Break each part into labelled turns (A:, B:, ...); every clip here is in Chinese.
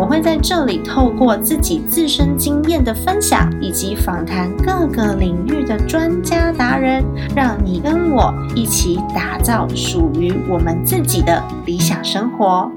A: 我会在这里透过自己自身经验的分享，以及访谈各个领域的专家达人，让你跟我一起打造属于我们自己的理想生活。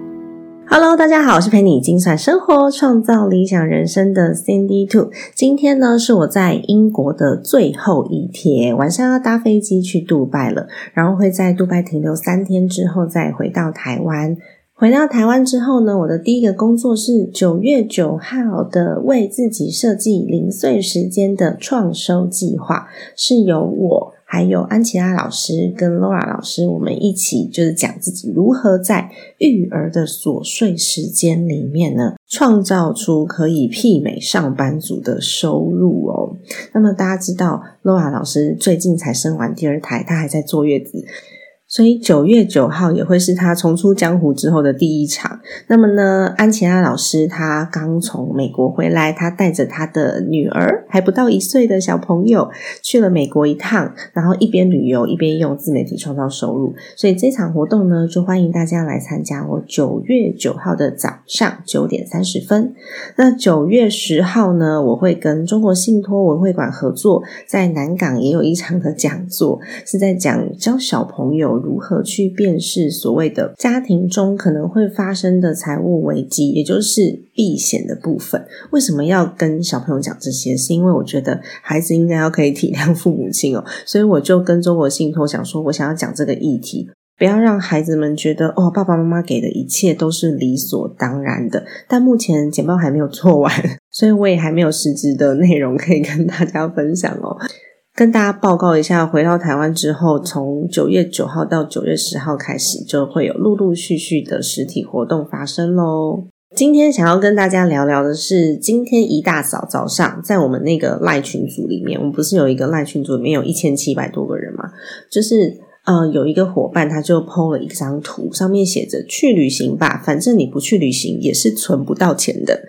A: Hello，大家好，我是陪你精算生活、创造理想人生的 Cindy Two。今天呢是我在英国的最后一天，晚上要搭飞机去杜拜了，然后会在杜拜停留三天之后再回到台湾。回到台湾之后呢，我的第一个工作是九月九号的为自己设计零碎时间的创收计划，是由我还有安琪拉老师跟 Laura 老师，我们一起就是讲自己如何在育儿的琐碎时间里面呢，创造出可以媲美上班族的收入哦。那么大家知道，Laura 老师最近才生完第二胎，她还在坐月子。所以九月九号也会是他重出江湖之后的第一场。那么呢，安琪拉老师他刚从美国回来，他带着他的女儿还不到一岁的小朋友去了美国一趟，然后一边旅游一边用自媒体创造收入。所以这场活动呢，就欢迎大家来参加。我九月九号的早上九点三十分。那九月十号呢，我会跟中国信托文会馆合作，在南港也有一场的讲座，是在讲教小朋友。如何去辨识所谓的家庭中可能会发生的财务危机，也就是避险的部分？为什么要跟小朋友讲这些？是因为我觉得孩子应该要可以体谅父母亲哦，所以我就跟中国信托讲说，我想要讲这个议题，不要让孩子们觉得哦，爸爸妈妈给的一切都是理所当然的。但目前简报还没有做完，所以我也还没有实质的内容可以跟大家分享哦。跟大家报告一下，回到台湾之后，从九月九号到九月十号开始，就会有陆陆续续的实体活动发生喽。今天想要跟大家聊聊的是，今天一大早早上，在我们那个赖群组里面，我们不是有一个赖群组，里面有一千七百多个人嘛？就是呃，有一个伙伴他就 PO 了一张图，上面写着“去旅行吧，反正你不去旅行也是存不到钱的。”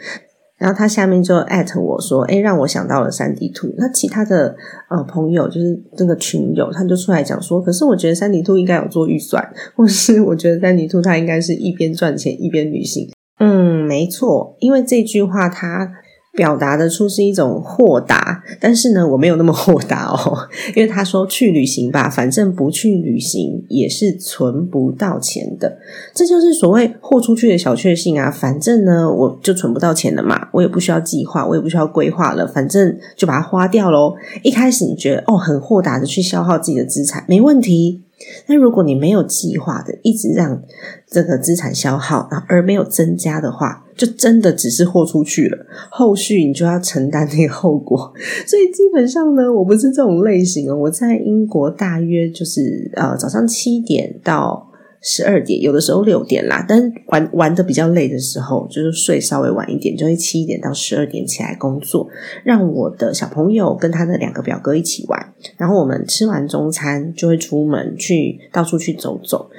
A: 然后他下面就艾特我说：“哎，让我想到了三 D 兔。”那其他的呃朋友，就是这个群友，他就出来讲说：“可是我觉得三 D 兔应该有做预算，或是我觉得三 D 兔他应该是一边赚钱一边旅行。”嗯，没错，因为这句话他。表达的出是一种豁达，但是呢，我没有那么豁达哦，因为他说去旅行吧，反正不去旅行也是存不到钱的，这就是所谓豁出去的小确幸啊。反正呢，我就存不到钱了嘛，我也不需要计划，我也不需要规划了，反正就把它花掉喽。一开始你觉得哦，很豁达的去消耗自己的资产，没问题。那如果你没有计划的，一直让这个资产消耗，而没有增加的话，就真的只是豁出去了。后续你就要承担那个后果。所以基本上呢，我不是这种类型哦。我在英国大约就是呃早上七点到。十二点，有的时候六点啦，但玩玩的比较累的时候，就是睡稍微晚一点，就会七点到十二点起来工作，让我的小朋友跟他的两个表哥一起玩，然后我们吃完中餐就会出门去到处去走走。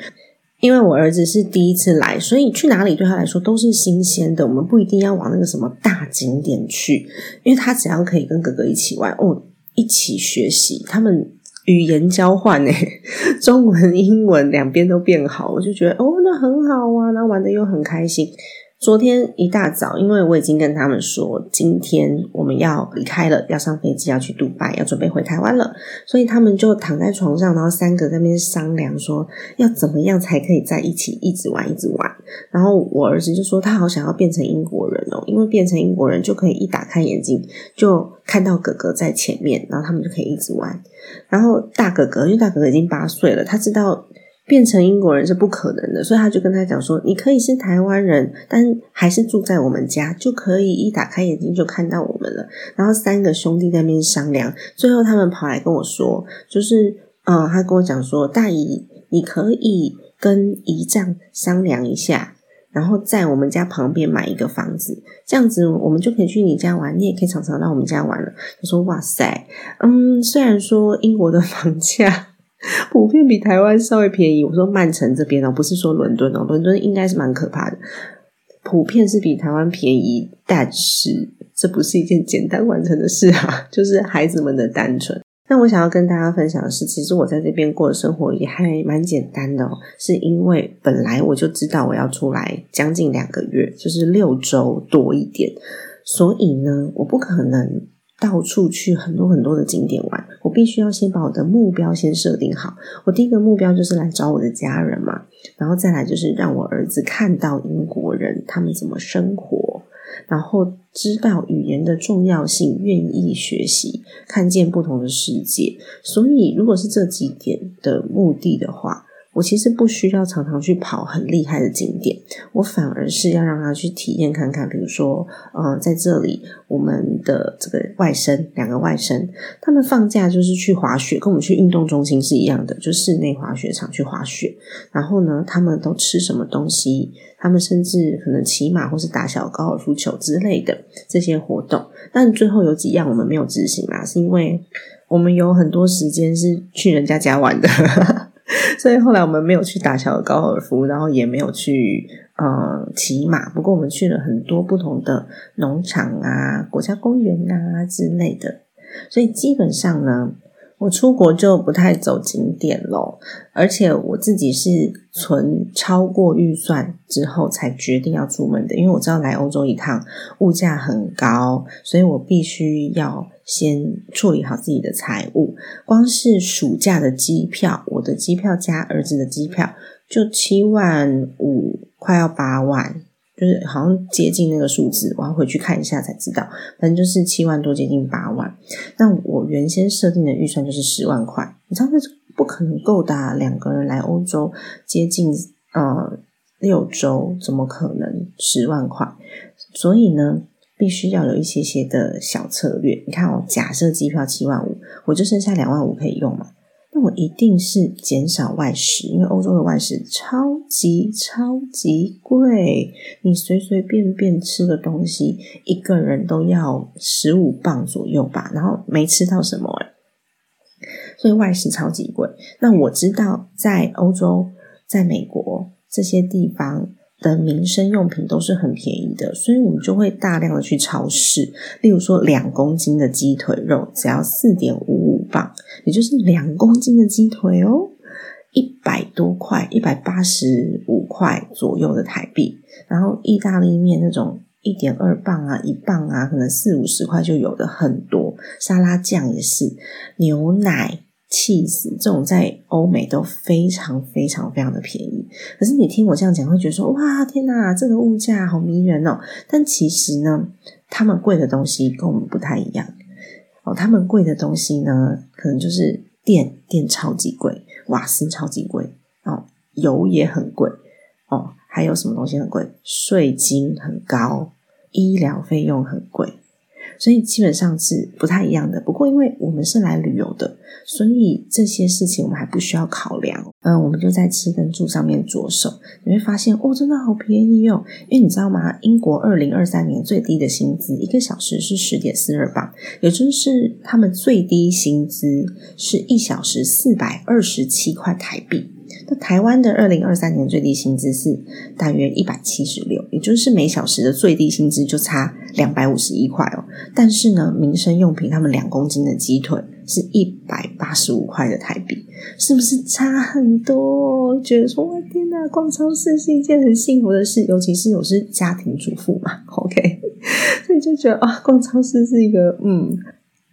A: 因为我儿子是第一次来，所以去哪里对他来说都是新鲜的。我们不一定要往那个什么大景点去，因为他只要可以跟哥哥一起玩，哦，一起学习，他们。语言交换呢，中文、英文两边都变好，我就觉得哦，那很好啊，那玩的又很开心。昨天一大早，因为我已经跟他们说，今天我们要离开了，要上飞机，要去杜拜，要准备回台湾了，所以他们就躺在床上，然后三个在那边商量，说要怎么样才可以在一起一直玩，一直玩。然后我儿子就说，他好想要变成英国人哦，因为变成英国人就可以一打开眼睛就看到哥哥在前面，然后他们就可以一直玩。然后大哥哥，因为大哥哥已经八岁了，他知道。变成英国人是不可能的，所以他就跟他讲说：“你可以是台湾人，但还是住在我们家，就可以一打开眼睛就看到我们了。”然后三个兄弟在那边商量，最后他们跑来跟我说：“就是，嗯，他跟我讲说，大姨，你可以跟姨丈商量一下，然后在我们家旁边买一个房子，这样子我们就可以去你家玩，你也可以常常到我们家玩了。”他说：“哇塞，嗯，虽然说英国的房价。” 普遍比台湾稍微便宜。我说曼城这边哦，不是说伦敦哦，伦敦应该是蛮可怕的。普遍是比台湾便宜，但是这不是一件简单完成的事啊，就是孩子们的单纯。那我想要跟大家分享的是，其实我在这边过的生活也还蛮简单的哦，是因为本来我就知道我要出来将近两个月，就是六周多一点，所以呢，我不可能。到处去很多很多的景点玩，我必须要先把我的目标先设定好。我第一个目标就是来找我的家人嘛，然后再来就是让我儿子看到英国人他们怎么生活，然后知道语言的重要性，愿意学习，看见不同的世界。所以，如果是这几点的目的的话。我其实不需要常常去跑很厉害的景点，我反而是要让他去体验看看。比如说，嗯，在这里，我们的这个外甥两个外甥，他们放假就是去滑雪，跟我们去运动中心是一样的，就室内滑雪场去滑雪。然后呢，他们都吃什么东西？他们甚至可能骑马或是打小高尔夫球之类的这些活动。但最后有几样我们没有执行啦，是因为我们有很多时间是去人家家玩的。所以后来我们没有去打小高尔夫，然后也没有去呃骑马。不过我们去了很多不同的农场啊、国家公园啊之类的。所以基本上呢。我出国就不太走景点咯，而且我自己是存超过预算之后才决定要出门的，因为我知道来欧洲一趟物价很高，所以我必须要先处理好自己的财务。光是暑假的机票，我的机票加儿子的机票就七万五，快要八万。就是好像接近那个数字，我要回去看一下才知道。反正就是七万多，接近八万。那我原先设定的预算就是十万块，你知道那不可能够的。两个人来欧洲接近呃六周，怎么可能十万块？所以呢，必须要有一些些的小策略。你看哦，假设机票七万五，我就剩下两万五可以用嘛。那我一定是减少外食，因为欧洲的外食超级超级贵，你随随便便吃个东西，一个人都要十五磅左右吧，然后没吃到什么，所以外食超级贵。那我知道在欧洲，在美国这些地方。的民生用品都是很便宜的，所以我们就会大量的去超市。例如说，两公斤的鸡腿肉只要四点五五磅，也就是两公斤的鸡腿哦，一百多块，一百八十五块左右的台币。然后意大利面那种一点二磅啊，一磅啊，可能四五十块就有的很多。沙拉酱也是，牛奶。气死！这种在欧美都非常非常非常的便宜。可是你听我这样讲，会觉得说：“哇，天哪，这个物价好迷人哦！”但其实呢，他们贵的东西跟我们不太一样哦。他们贵的东西呢，可能就是电电超级贵，瓦斯超级贵哦，油也很贵哦。还有什么东西很贵？税金很高，医疗费用很贵。所以基本上是不太一样的。不过，因为我们是来旅游的，所以这些事情我们还不需要考量。嗯，我们就在吃跟住上面着手，你会发现哦，真的好便宜哦。因为你知道吗？英国二零二三年最低的薪资一个小时是十点四二磅，也就是他们最低薪资是一小时四百二十七块台币。那台湾的二零二三年最低薪资是大约一百七十六，也就是每小时的最低薪资就差两百五十一块哦。但是呢，民生用品他们两公斤的鸡腿是一百八十五块的台币，是不是差很多？觉得说我天哪，逛超市是一件很幸福的事，尤其是我是家庭主妇嘛。OK，所以就觉得啊，逛超市是一个嗯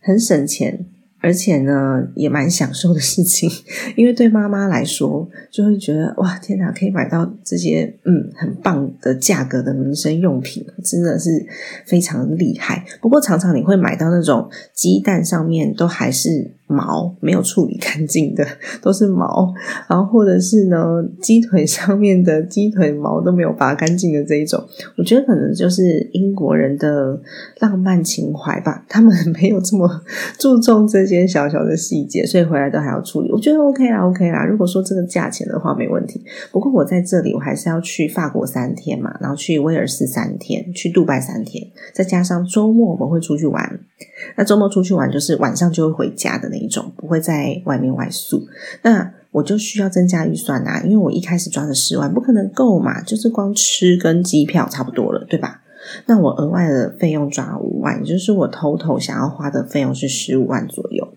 A: 很省钱。而且呢，也蛮享受的事情，因为对妈妈来说，就会觉得哇，天哪，可以买到这些嗯很棒的价格的民生用品，真的是非常厉害。不过常常你会买到那种鸡蛋上面都还是。毛没有处理干净的都是毛，然后或者是呢，鸡腿上面的鸡腿毛都没有拔干净的这一种，我觉得可能就是英国人的浪漫情怀吧，他们 没有这么 注重这些小小的细节，所以回来都还要处理。我觉得 OK 啦，OK 啦。如果说这个价钱的话，没问题。不过我在这里，我还是要去法国三天嘛，然后去威尔士三天，去杜拜三天，再加上周末我们会出去玩。那周末出去玩就是晚上就会回家的那。一种，不会在外面外宿。那我就需要增加预算啊，因为我一开始抓的十万不可能够嘛，就是光吃跟机票差不多了，对吧？那我额外的费用抓五万，也就是我偷偷想要花的费用是十五万左右。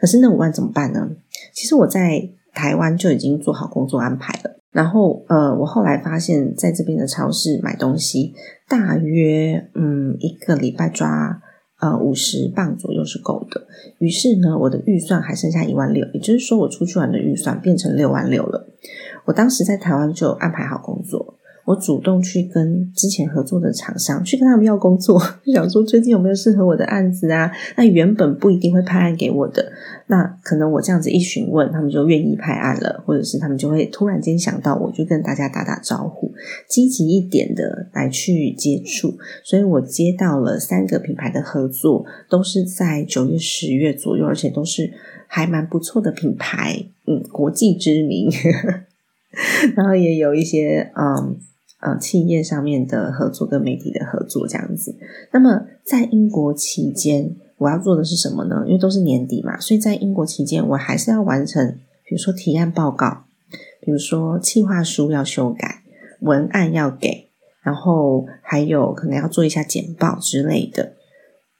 A: 可是那五万怎么办呢？其实我在台湾就已经做好工作安排了。然后呃，我后来发现，在这边的超市买东西，大约嗯一个礼拜抓呃五十磅左右是够的。于是呢，我的预算还剩下一万六，也就是说，我出去玩的预算变成六万六了。我当时在台湾就安排好工作。我主动去跟之前合作的厂商去跟他们要工作，就 想说最近有没有适合我的案子啊？那原本不一定会派案给我的，那可能我这样子一询问，他们就愿意拍案了，或者是他们就会突然间想到我，就跟大家打打招呼，积极一点的来去接触。所以我接到了三个品牌的合作，都是在九月、十月左右，而且都是还蛮不错的品牌，嗯，国际知名，然后也有一些嗯。呃，企业上面的合作跟媒体的合作这样子。那么在英国期间，我要做的是什么呢？因为都是年底嘛，所以在英国期间，我还是要完成，比如说提案报告，比如说企划书要修改，文案要给，然后还有可能要做一下简报之类的。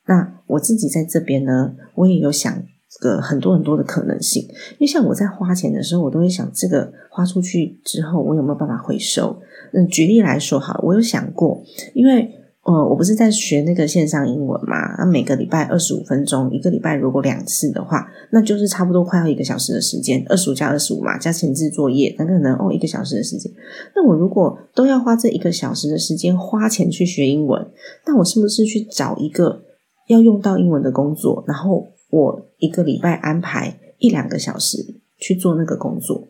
A: 那我自己在这边呢，我也有想个很多很多的可能性，因为像我在花钱的时候，我都会想这个花出去之后，我有没有办法回收？嗯，举例来说哈，我有想过，因为呃，我不是在学那个线上英文嘛，那每个礼拜二十五分钟，一个礼拜如果两次的话，那就是差不多快要一个小时的时间，二十五加二十五嘛，加前置作业，那可能哦一个小时的时间。那我如果都要花这一个小时的时间花钱去学英文，那我是不是去找一个要用到英文的工作，然后我一个礼拜安排一两个小时去做那个工作？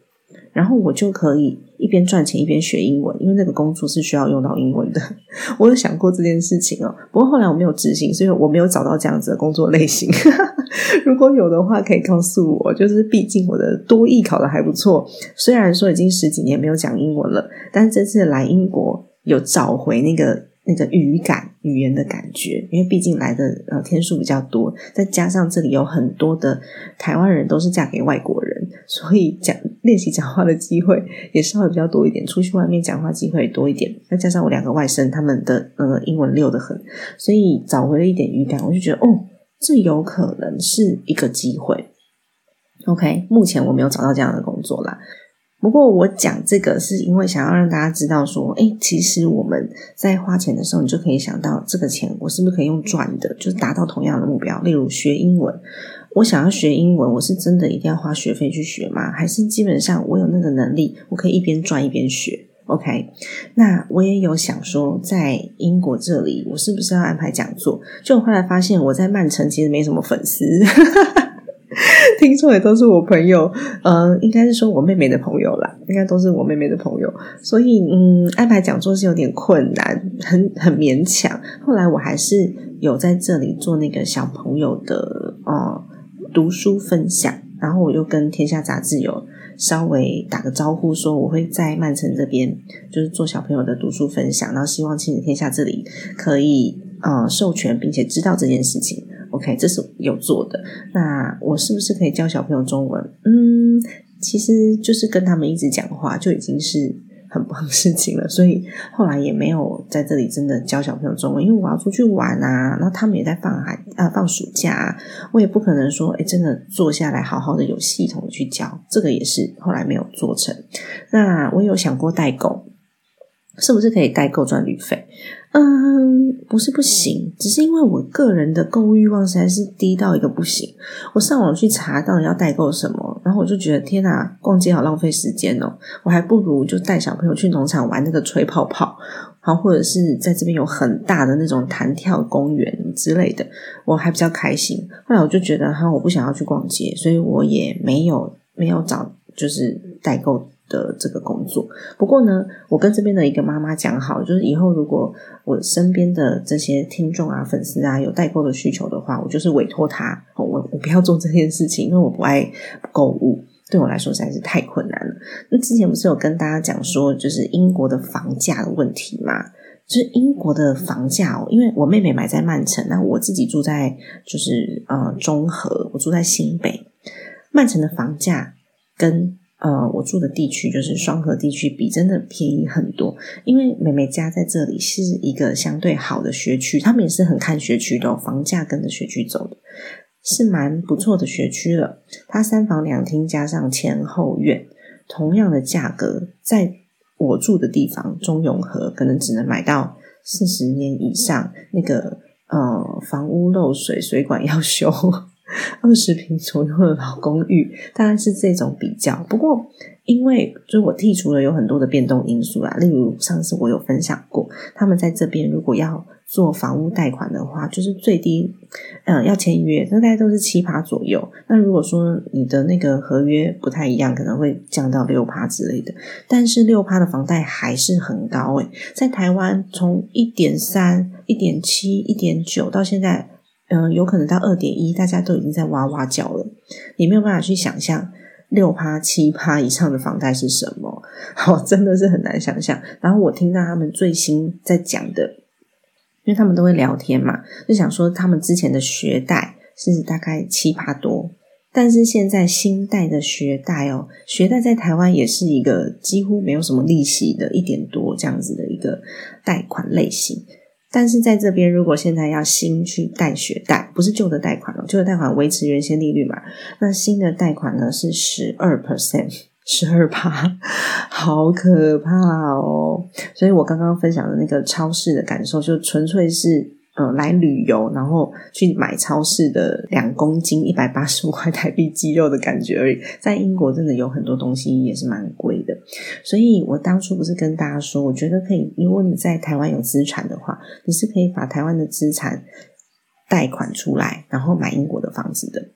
A: 然后我就可以一边赚钱一边学英文，因为那个工作是需要用到英文的。我有想过这件事情哦，不过后来我没有执行，所以我没有找到这样子的工作类型。如果有的话，可以告诉我。就是毕竟我的多艺考的还不错，虽然说已经十几年没有讲英文了，但是这次来英国有找回那个。那个语感、语言的感觉，因为毕竟来的呃天数比较多，再加上这里有很多的台湾人都是嫁给外国人，所以讲练习讲话的机会也稍微比较多一点，出去外面讲话机会多一点。再加上我两个外甥，他们的呃英文溜得很，所以找回了一点语感，我就觉得哦，这有可能是一个机会。OK，目前我没有找到这样的工作啦。不过我讲这个是因为想要让大家知道说，哎，其实我们在花钱的时候，你就可以想到这个钱我是不是可以用赚的，就是达到同样的目标。例如学英文，我想要学英文，我是真的一定要花学费去学吗？还是基本上我有那个能力，我可以一边赚一边学？OK，那我也有想说，在英国这里，我是不是要安排讲座？就后来发现我在曼城其实没什么粉丝。听说也都是我朋友，呃，应该是说我妹妹的朋友啦，应该都是我妹妹的朋友，所以嗯，安排讲座是有点困难，很很勉强。后来我还是有在这里做那个小朋友的呃读书分享，然后我又跟天下杂志有稍微打个招呼，说我会在曼城这边就是做小朋友的读书分享，然后希望亲子天下这里可以呃授权并且知道这件事情。OK，这是有做的。那我是不是可以教小朋友中文？嗯，其实就是跟他们一直讲话就已经是很棒的事情了。所以后来也没有在这里真的教小朋友中文，因为我要出去玩啊，然后他们也在放寒啊放暑假，我也不可能说哎真的坐下来好好的有系统的去教。这个也是后来没有做成。那我有想过代购，是不是可以代购赚旅费？嗯，不是不行，只是因为我个人的购物欲望实在是低到一个不行。我上网去查到底要代购什么，然后我就觉得天哪，逛街好浪费时间哦！我还不如就带小朋友去农场玩那个吹泡泡，好，或者是在这边有很大的那种弹跳公园之类的，我还比较开心。后来我就觉得哈，我不想要去逛街，所以我也没有没有找就是代购。的这个工作，不过呢，我跟这边的一个妈妈讲好，就是以后如果我身边的这些听众啊、粉丝啊有代购的需求的话，我就是委托他，我我不要做这件事情，因为我不爱购物，对我来说实在是太困难了。那之前不是有跟大家讲说，就是英国的房价的问题嘛？就是英国的房价哦，因为我妹妹买在曼城，那我自己住在就是呃中和，我住在新北。曼城的房价跟呃我住的地区，就是双河地区比，真的便宜很多。因为美美家在这里是一个相对好的学区，他们也是很看学区的，房价跟着学区走的，是蛮不错的学区了。它三房两厅加上前后院，同样的价格，在我住的地方中永和，可能只能买到四十年以上那个呃房屋漏水，水管要修。二十平左右的老公寓，大概是这种比较。不过，因为就我剔除了有很多的变动因素啦，例如上次我有分享过，他们在这边如果要做房屋贷款的话，就是最低嗯要签约，那大概都是七趴左右。那如果说你的那个合约不太一样，可能会降到六趴之类的。但是六趴的房贷还是很高诶，在台湾从一点三、一点七、一点九到现在。嗯，有可能到二点一，大家都已经在哇哇叫了。你没有办法去想象六趴、七趴以上的房贷是什么，好，真的是很难想象。然后我听到他们最新在讲的，因为他们都会聊天嘛，就想说他们之前的学贷是大概七趴多，但是现在新贷的学贷哦，学贷在台湾也是一个几乎没有什么利息的，一点多这样子的一个贷款类型。但是在这边，如果现在要新去贷血贷，不是旧的贷款哦，旧的贷款维持原先利率嘛，那新的贷款呢是十二 percent，十二趴，好可怕哦！所以我刚刚分享的那个超市的感受，就纯粹是。呃，来旅游，然后去买超市的两公斤一百八十五块台币鸡肉的感觉而已。在英国真的有很多东西也是蛮贵的，所以我当初不是跟大家说，我觉得可以，如果你在台湾有资产的话，你是可以把台湾的资产贷款出来，然后买英国的房子的。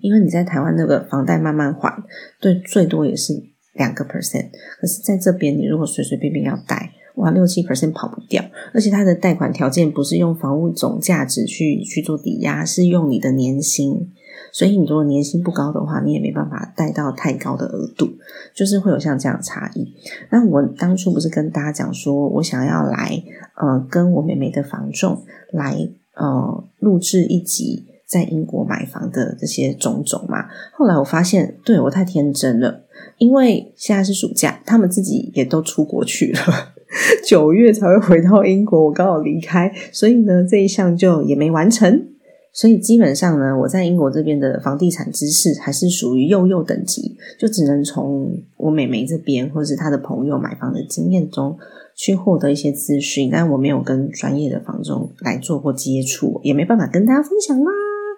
A: 因为你在台湾那个房贷慢慢还，对，最多也是两个 percent，可是在这边你如果随随便便要贷。哇，六七 percent 跑不掉，而且它的贷款条件不是用房屋总价值去去做抵押，是用你的年薪。所以你如果年薪不高的话，你也没办法贷到太高的额度，就是会有像这样差异。那我当初不是跟大家讲说，我想要来呃跟我妹妹的房仲来呃录制一集在英国买房的这些种种嘛？后来我发现，对我太天真了，因为现在是暑假，他们自己也都出国去了。九月才会回到英国，我刚好离开，所以呢这一项就也没完成。所以基本上呢，我在英国这边的房地产知识还是属于幼幼等级，就只能从我妹妹这边或是她的朋友买房的经验中去获得一些资讯，但我没有跟专业的房中来做过接触，也没办法跟大家分享啦。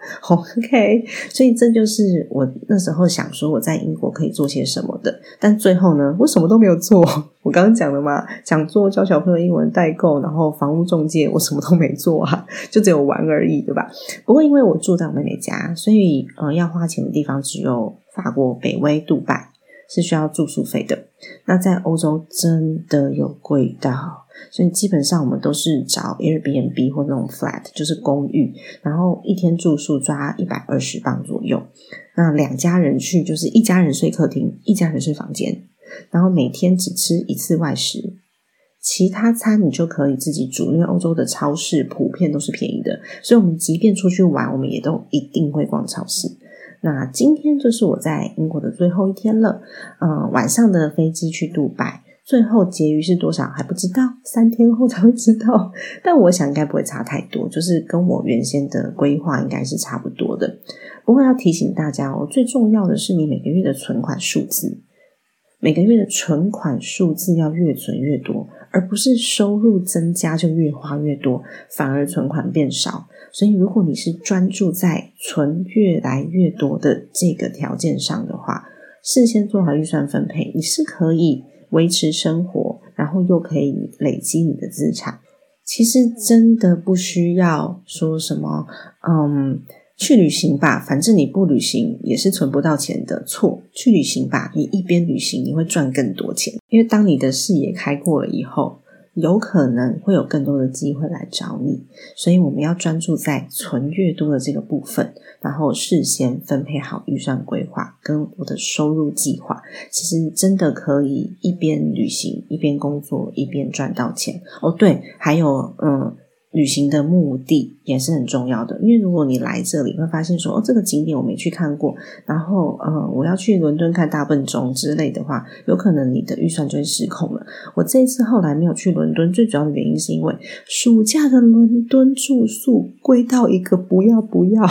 A: OK，所以这就是我那时候想说我在英国可以做些什么的，但最后呢，我什么都没有做。我刚刚讲了嘛，想做教小朋友英文代购，然后房屋中介，我什么都没做啊，就只有玩而已，对吧？不过因为我住在我妹妹家，所以呃，要花钱的地方只有法国北威、杜拜是需要住宿费的。那在欧洲真的有贵到。所以基本上我们都是找 Airbnb 或那种 flat，就是公寓，然后一天住宿抓一百二十磅左右。那两家人去就是一家人睡客厅，一家人睡房间，然后每天只吃一次外食，其他餐你就可以自己煮。因为欧洲的超市普遍都是便宜的，所以我们即便出去玩，我们也都一定会逛超市。那今天就是我在英国的最后一天了，嗯，晚上的飞机去杜拜。最后结余是多少还不知道，三天后才会知道。但我想应该不会差太多，就是跟我原先的规划应该是差不多的。不过要提醒大家哦，最重要的是你每个月的存款数字，每个月的存款数字要越存越多，而不是收入增加就越花越多，反而存款变少。所以如果你是专注在存越来越多的这个条件上的话，事先做好预算分配，你是可以。维持生活，然后又可以累积你的资产，其实真的不需要说什么，嗯，去旅行吧，反正你不旅行也是存不到钱的。错，去旅行吧，你一边旅行你会赚更多钱，因为当你的视野开阔了以后。有可能会有更多的机会来找你，所以我们要专注在存越多的这个部分，然后事先分配好预算规划跟我的收入计划，其实真的可以一边旅行一边工作一边赚到钱。哦，对，还有嗯，旅行的目的也是很重要的，因为如果你来这里会发现说，哦，这个景点我没去看过，然后呃，我要去伦敦看大笨钟之类的话，有可能你的预算就会失控了。我这一次后来没有去伦敦，最主要的原因是因为暑假的伦敦住宿贵到一个不要不要，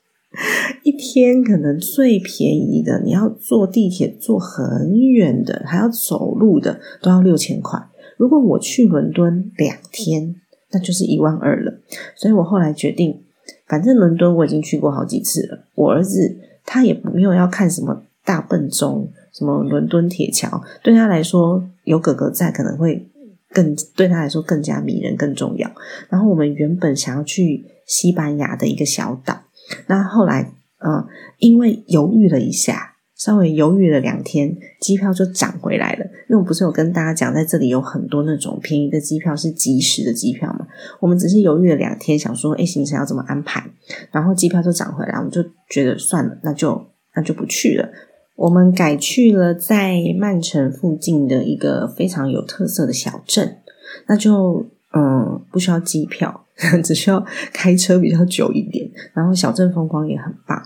A: 一天可能最便宜的，你要坐地铁坐很远的，还要走路的，都要六千块。如果我去伦敦两天。那就是一万二了，所以我后来决定，反正伦敦我已经去过好几次了。我儿子他也没有要看什么大笨钟、什么伦敦铁桥，对他来说有哥哥在可能会更对他来说更加迷人、更重要。然后我们原本想要去西班牙的一个小岛，那后来嗯，因为犹豫了一下。稍微犹豫了两天，机票就涨回来了。因为我不是有跟大家讲，在这里有很多那种便宜的机票是即时的机票嘛。我们只是犹豫了两天，想说，哎，行程要怎么安排？然后机票就涨回来，我们就觉得算了，那就那就不去了。我们改去了在曼城附近的一个非常有特色的小镇，那就嗯，不需要机票，只需要开车比较久一点。然后小镇风光也很棒，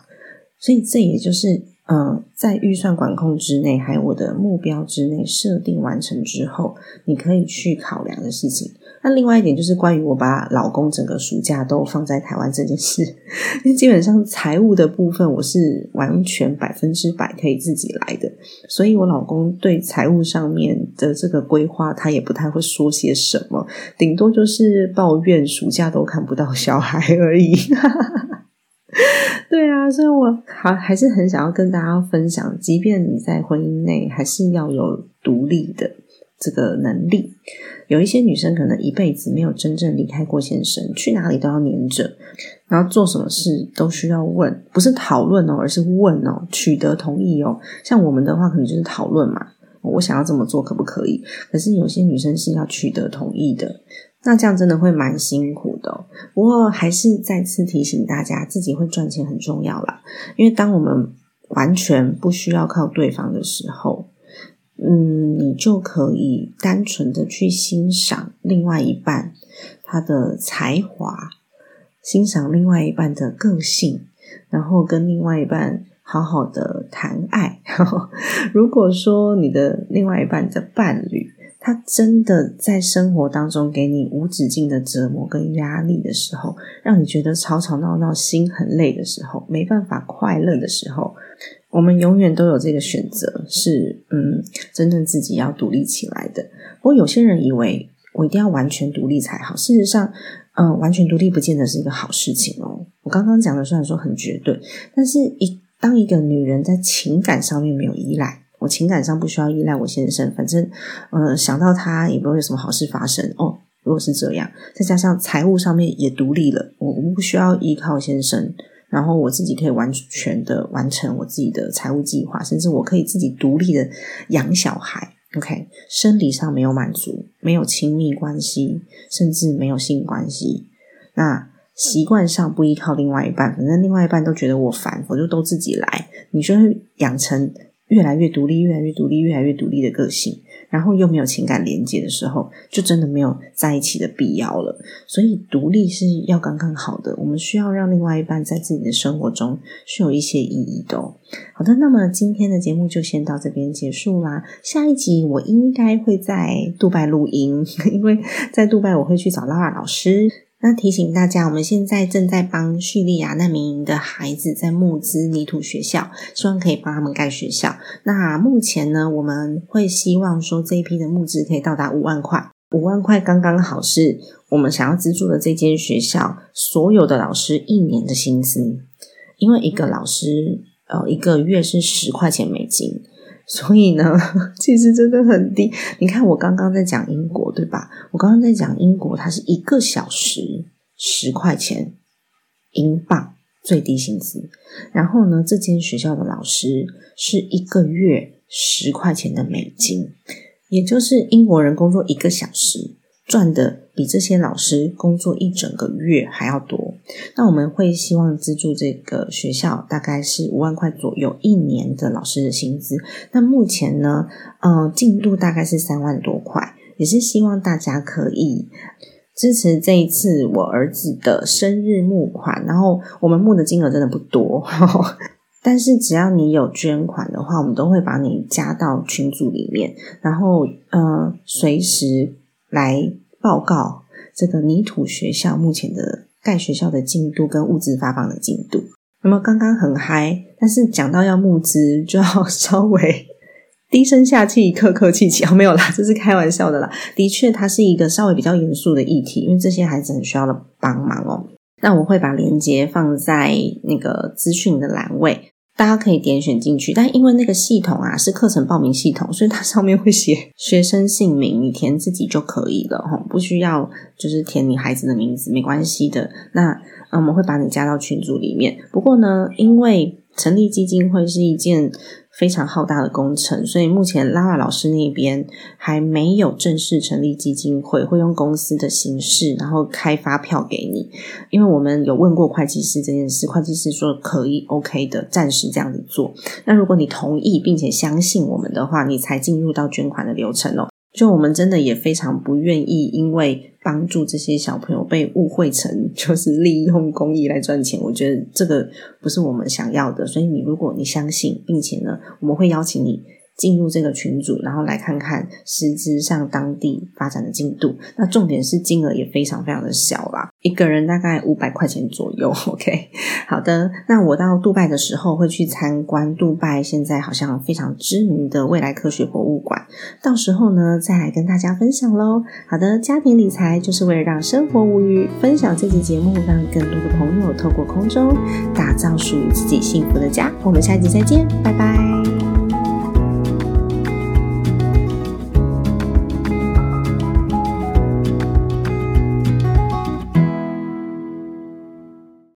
A: 所以这也就是。嗯，在预算管控之内，还有我的目标之内设定完成之后，你可以去考量的事情。那另外一点就是关于我把老公整个暑假都放在台湾这件事，因为基本上财务的部分我是完全百分之百可以自己来的，所以我老公对财务上面的这个规划，他也不太会说些什么，顶多就是抱怨暑假都看不到小孩而已。对啊，所以我还还是很想要跟大家分享，即便你在婚姻内，还是要有独立的这个能力。有一些女生可能一辈子没有真正离开过先生，去哪里都要黏着，然后做什么事都需要问，不是讨论哦，而是问哦，取得同意哦。像我们的话，可能就是讨论嘛，我想要这么做可不可以？可是有些女生是要取得同意的。那这样真的会蛮辛苦的，不过还是再次提醒大家，自己会赚钱很重要啦。因为当我们完全不需要靠对方的时候，嗯，你就可以单纯的去欣赏另外一半他的才华，欣赏另外一半的个性，然后跟另外一半好好的谈爱。如果说你的另外一半的伴侣，他真的在生活当中给你无止境的折磨跟压力的时候，让你觉得吵吵闹闹、心很累的时候，没办法快乐的时候，我们永远都有这个选择，是嗯，真正自己要独立起来的。不过有些人以为我一定要完全独立才好，事实上，嗯，完全独立不见得是一个好事情哦。我刚刚讲的虽然说很绝对，但是一当一个女人在情感上面没有依赖。我情感上不需要依赖我先生，反正，呃，想到他也不会有什么好事发生哦。如果是这样，再加上财务上面也独立了，我我不需要依靠先生，然后我自己可以完全的完成我自己的财务计划，甚至我可以自己独立的养小孩。OK，生理上没有满足，没有亲密关系，甚至没有性关系，那习惯上不依靠另外一半，反正另外一半都觉得我烦，我就都自己来，你就会养成。越来越独立，越来越独立，越来越独立的个性，然后又没有情感连接的时候，就真的没有在一起的必要了。所以，独立是要刚刚好的。我们需要让另外一半在自己的生活中是有一些意义的。好的，那么今天的节目就先到这边结束啦。下一集我应该会在杜拜录音，因为在杜拜我会去找拉拉老师。那提醒大家，我们现在正在帮叙利亚难民营的孩子在募资泥土学校，希望可以帮他们盖学校。那目前呢，我们会希望说这一批的募资可以到达五万块，五万块刚刚好是我们想要资助的这间学校所有的老师一年的薪资，因为一个老师呃一个月是十块钱美金。所以呢，其实真的很低。你看，我刚刚在讲英国，对吧？我刚刚在讲英国，它是一个小时十块钱英镑最低薪资。然后呢，这间学校的老师是一个月十块钱的美金，也就是英国人工作一个小时。赚的比这些老师工作一整个月还要多，那我们会希望资助这个学校，大概是五万块左右一年的老师的薪资。那目前呢，嗯，进度大概是三万多块，也是希望大家可以支持这一次我儿子的生日募款。然后我们募的金额真的不多，但是只要你有捐款的话，我们都会把你加到群组里面，然后呃，随时来报告这个泥土学校目前的盖学校的进度跟物资发放的进度。那么刚刚很嗨，但是讲到要募资，就要稍微。低声下气，客客气气，哦，没有啦，这是开玩笑的啦。的确，它是一个稍微比较严肃的议题，因为这些孩子很需要的帮忙哦。那我会把链接放在那个资讯的栏位，大家可以点选进去。但因为那个系统啊是课程报名系统，所以它上面会写 学生姓名，你填自己就可以了吼，不需要就是填你孩子的名字，没关系的。那嗯，我们会把你加到群组里面。不过呢，因为成立基金会是一件。非常浩大的工程，所以目前拉拉老师那边还没有正式成立基金会，会用公司的形式，然后开发票给你。因为我们有问过会计师这件事，会计师说可以，OK 的，暂时这样子做。那如果你同意并且相信我们的话，你才进入到捐款的流程哦。就我们真的也非常不愿意，因为帮助这些小朋友被误会成 就是利用公益来赚钱，我觉得这个不是我们想要的。所以你如果你相信，并且呢，我们会邀请你。进入这个群组，然后来看看实质上当地发展的进度。那重点是金额也非常非常的小啦，一个人大概五百块钱左右。OK，好的。那我到杜拜的时候会去参观杜拜现在好像非常知名的未来科学博物馆，到时候呢再来跟大家分享喽。好的，家庭理财就是为了让生活无虞，分享这集节目，让更多的朋友透过空中打造属于自己幸福的家。我们下集再见，拜拜。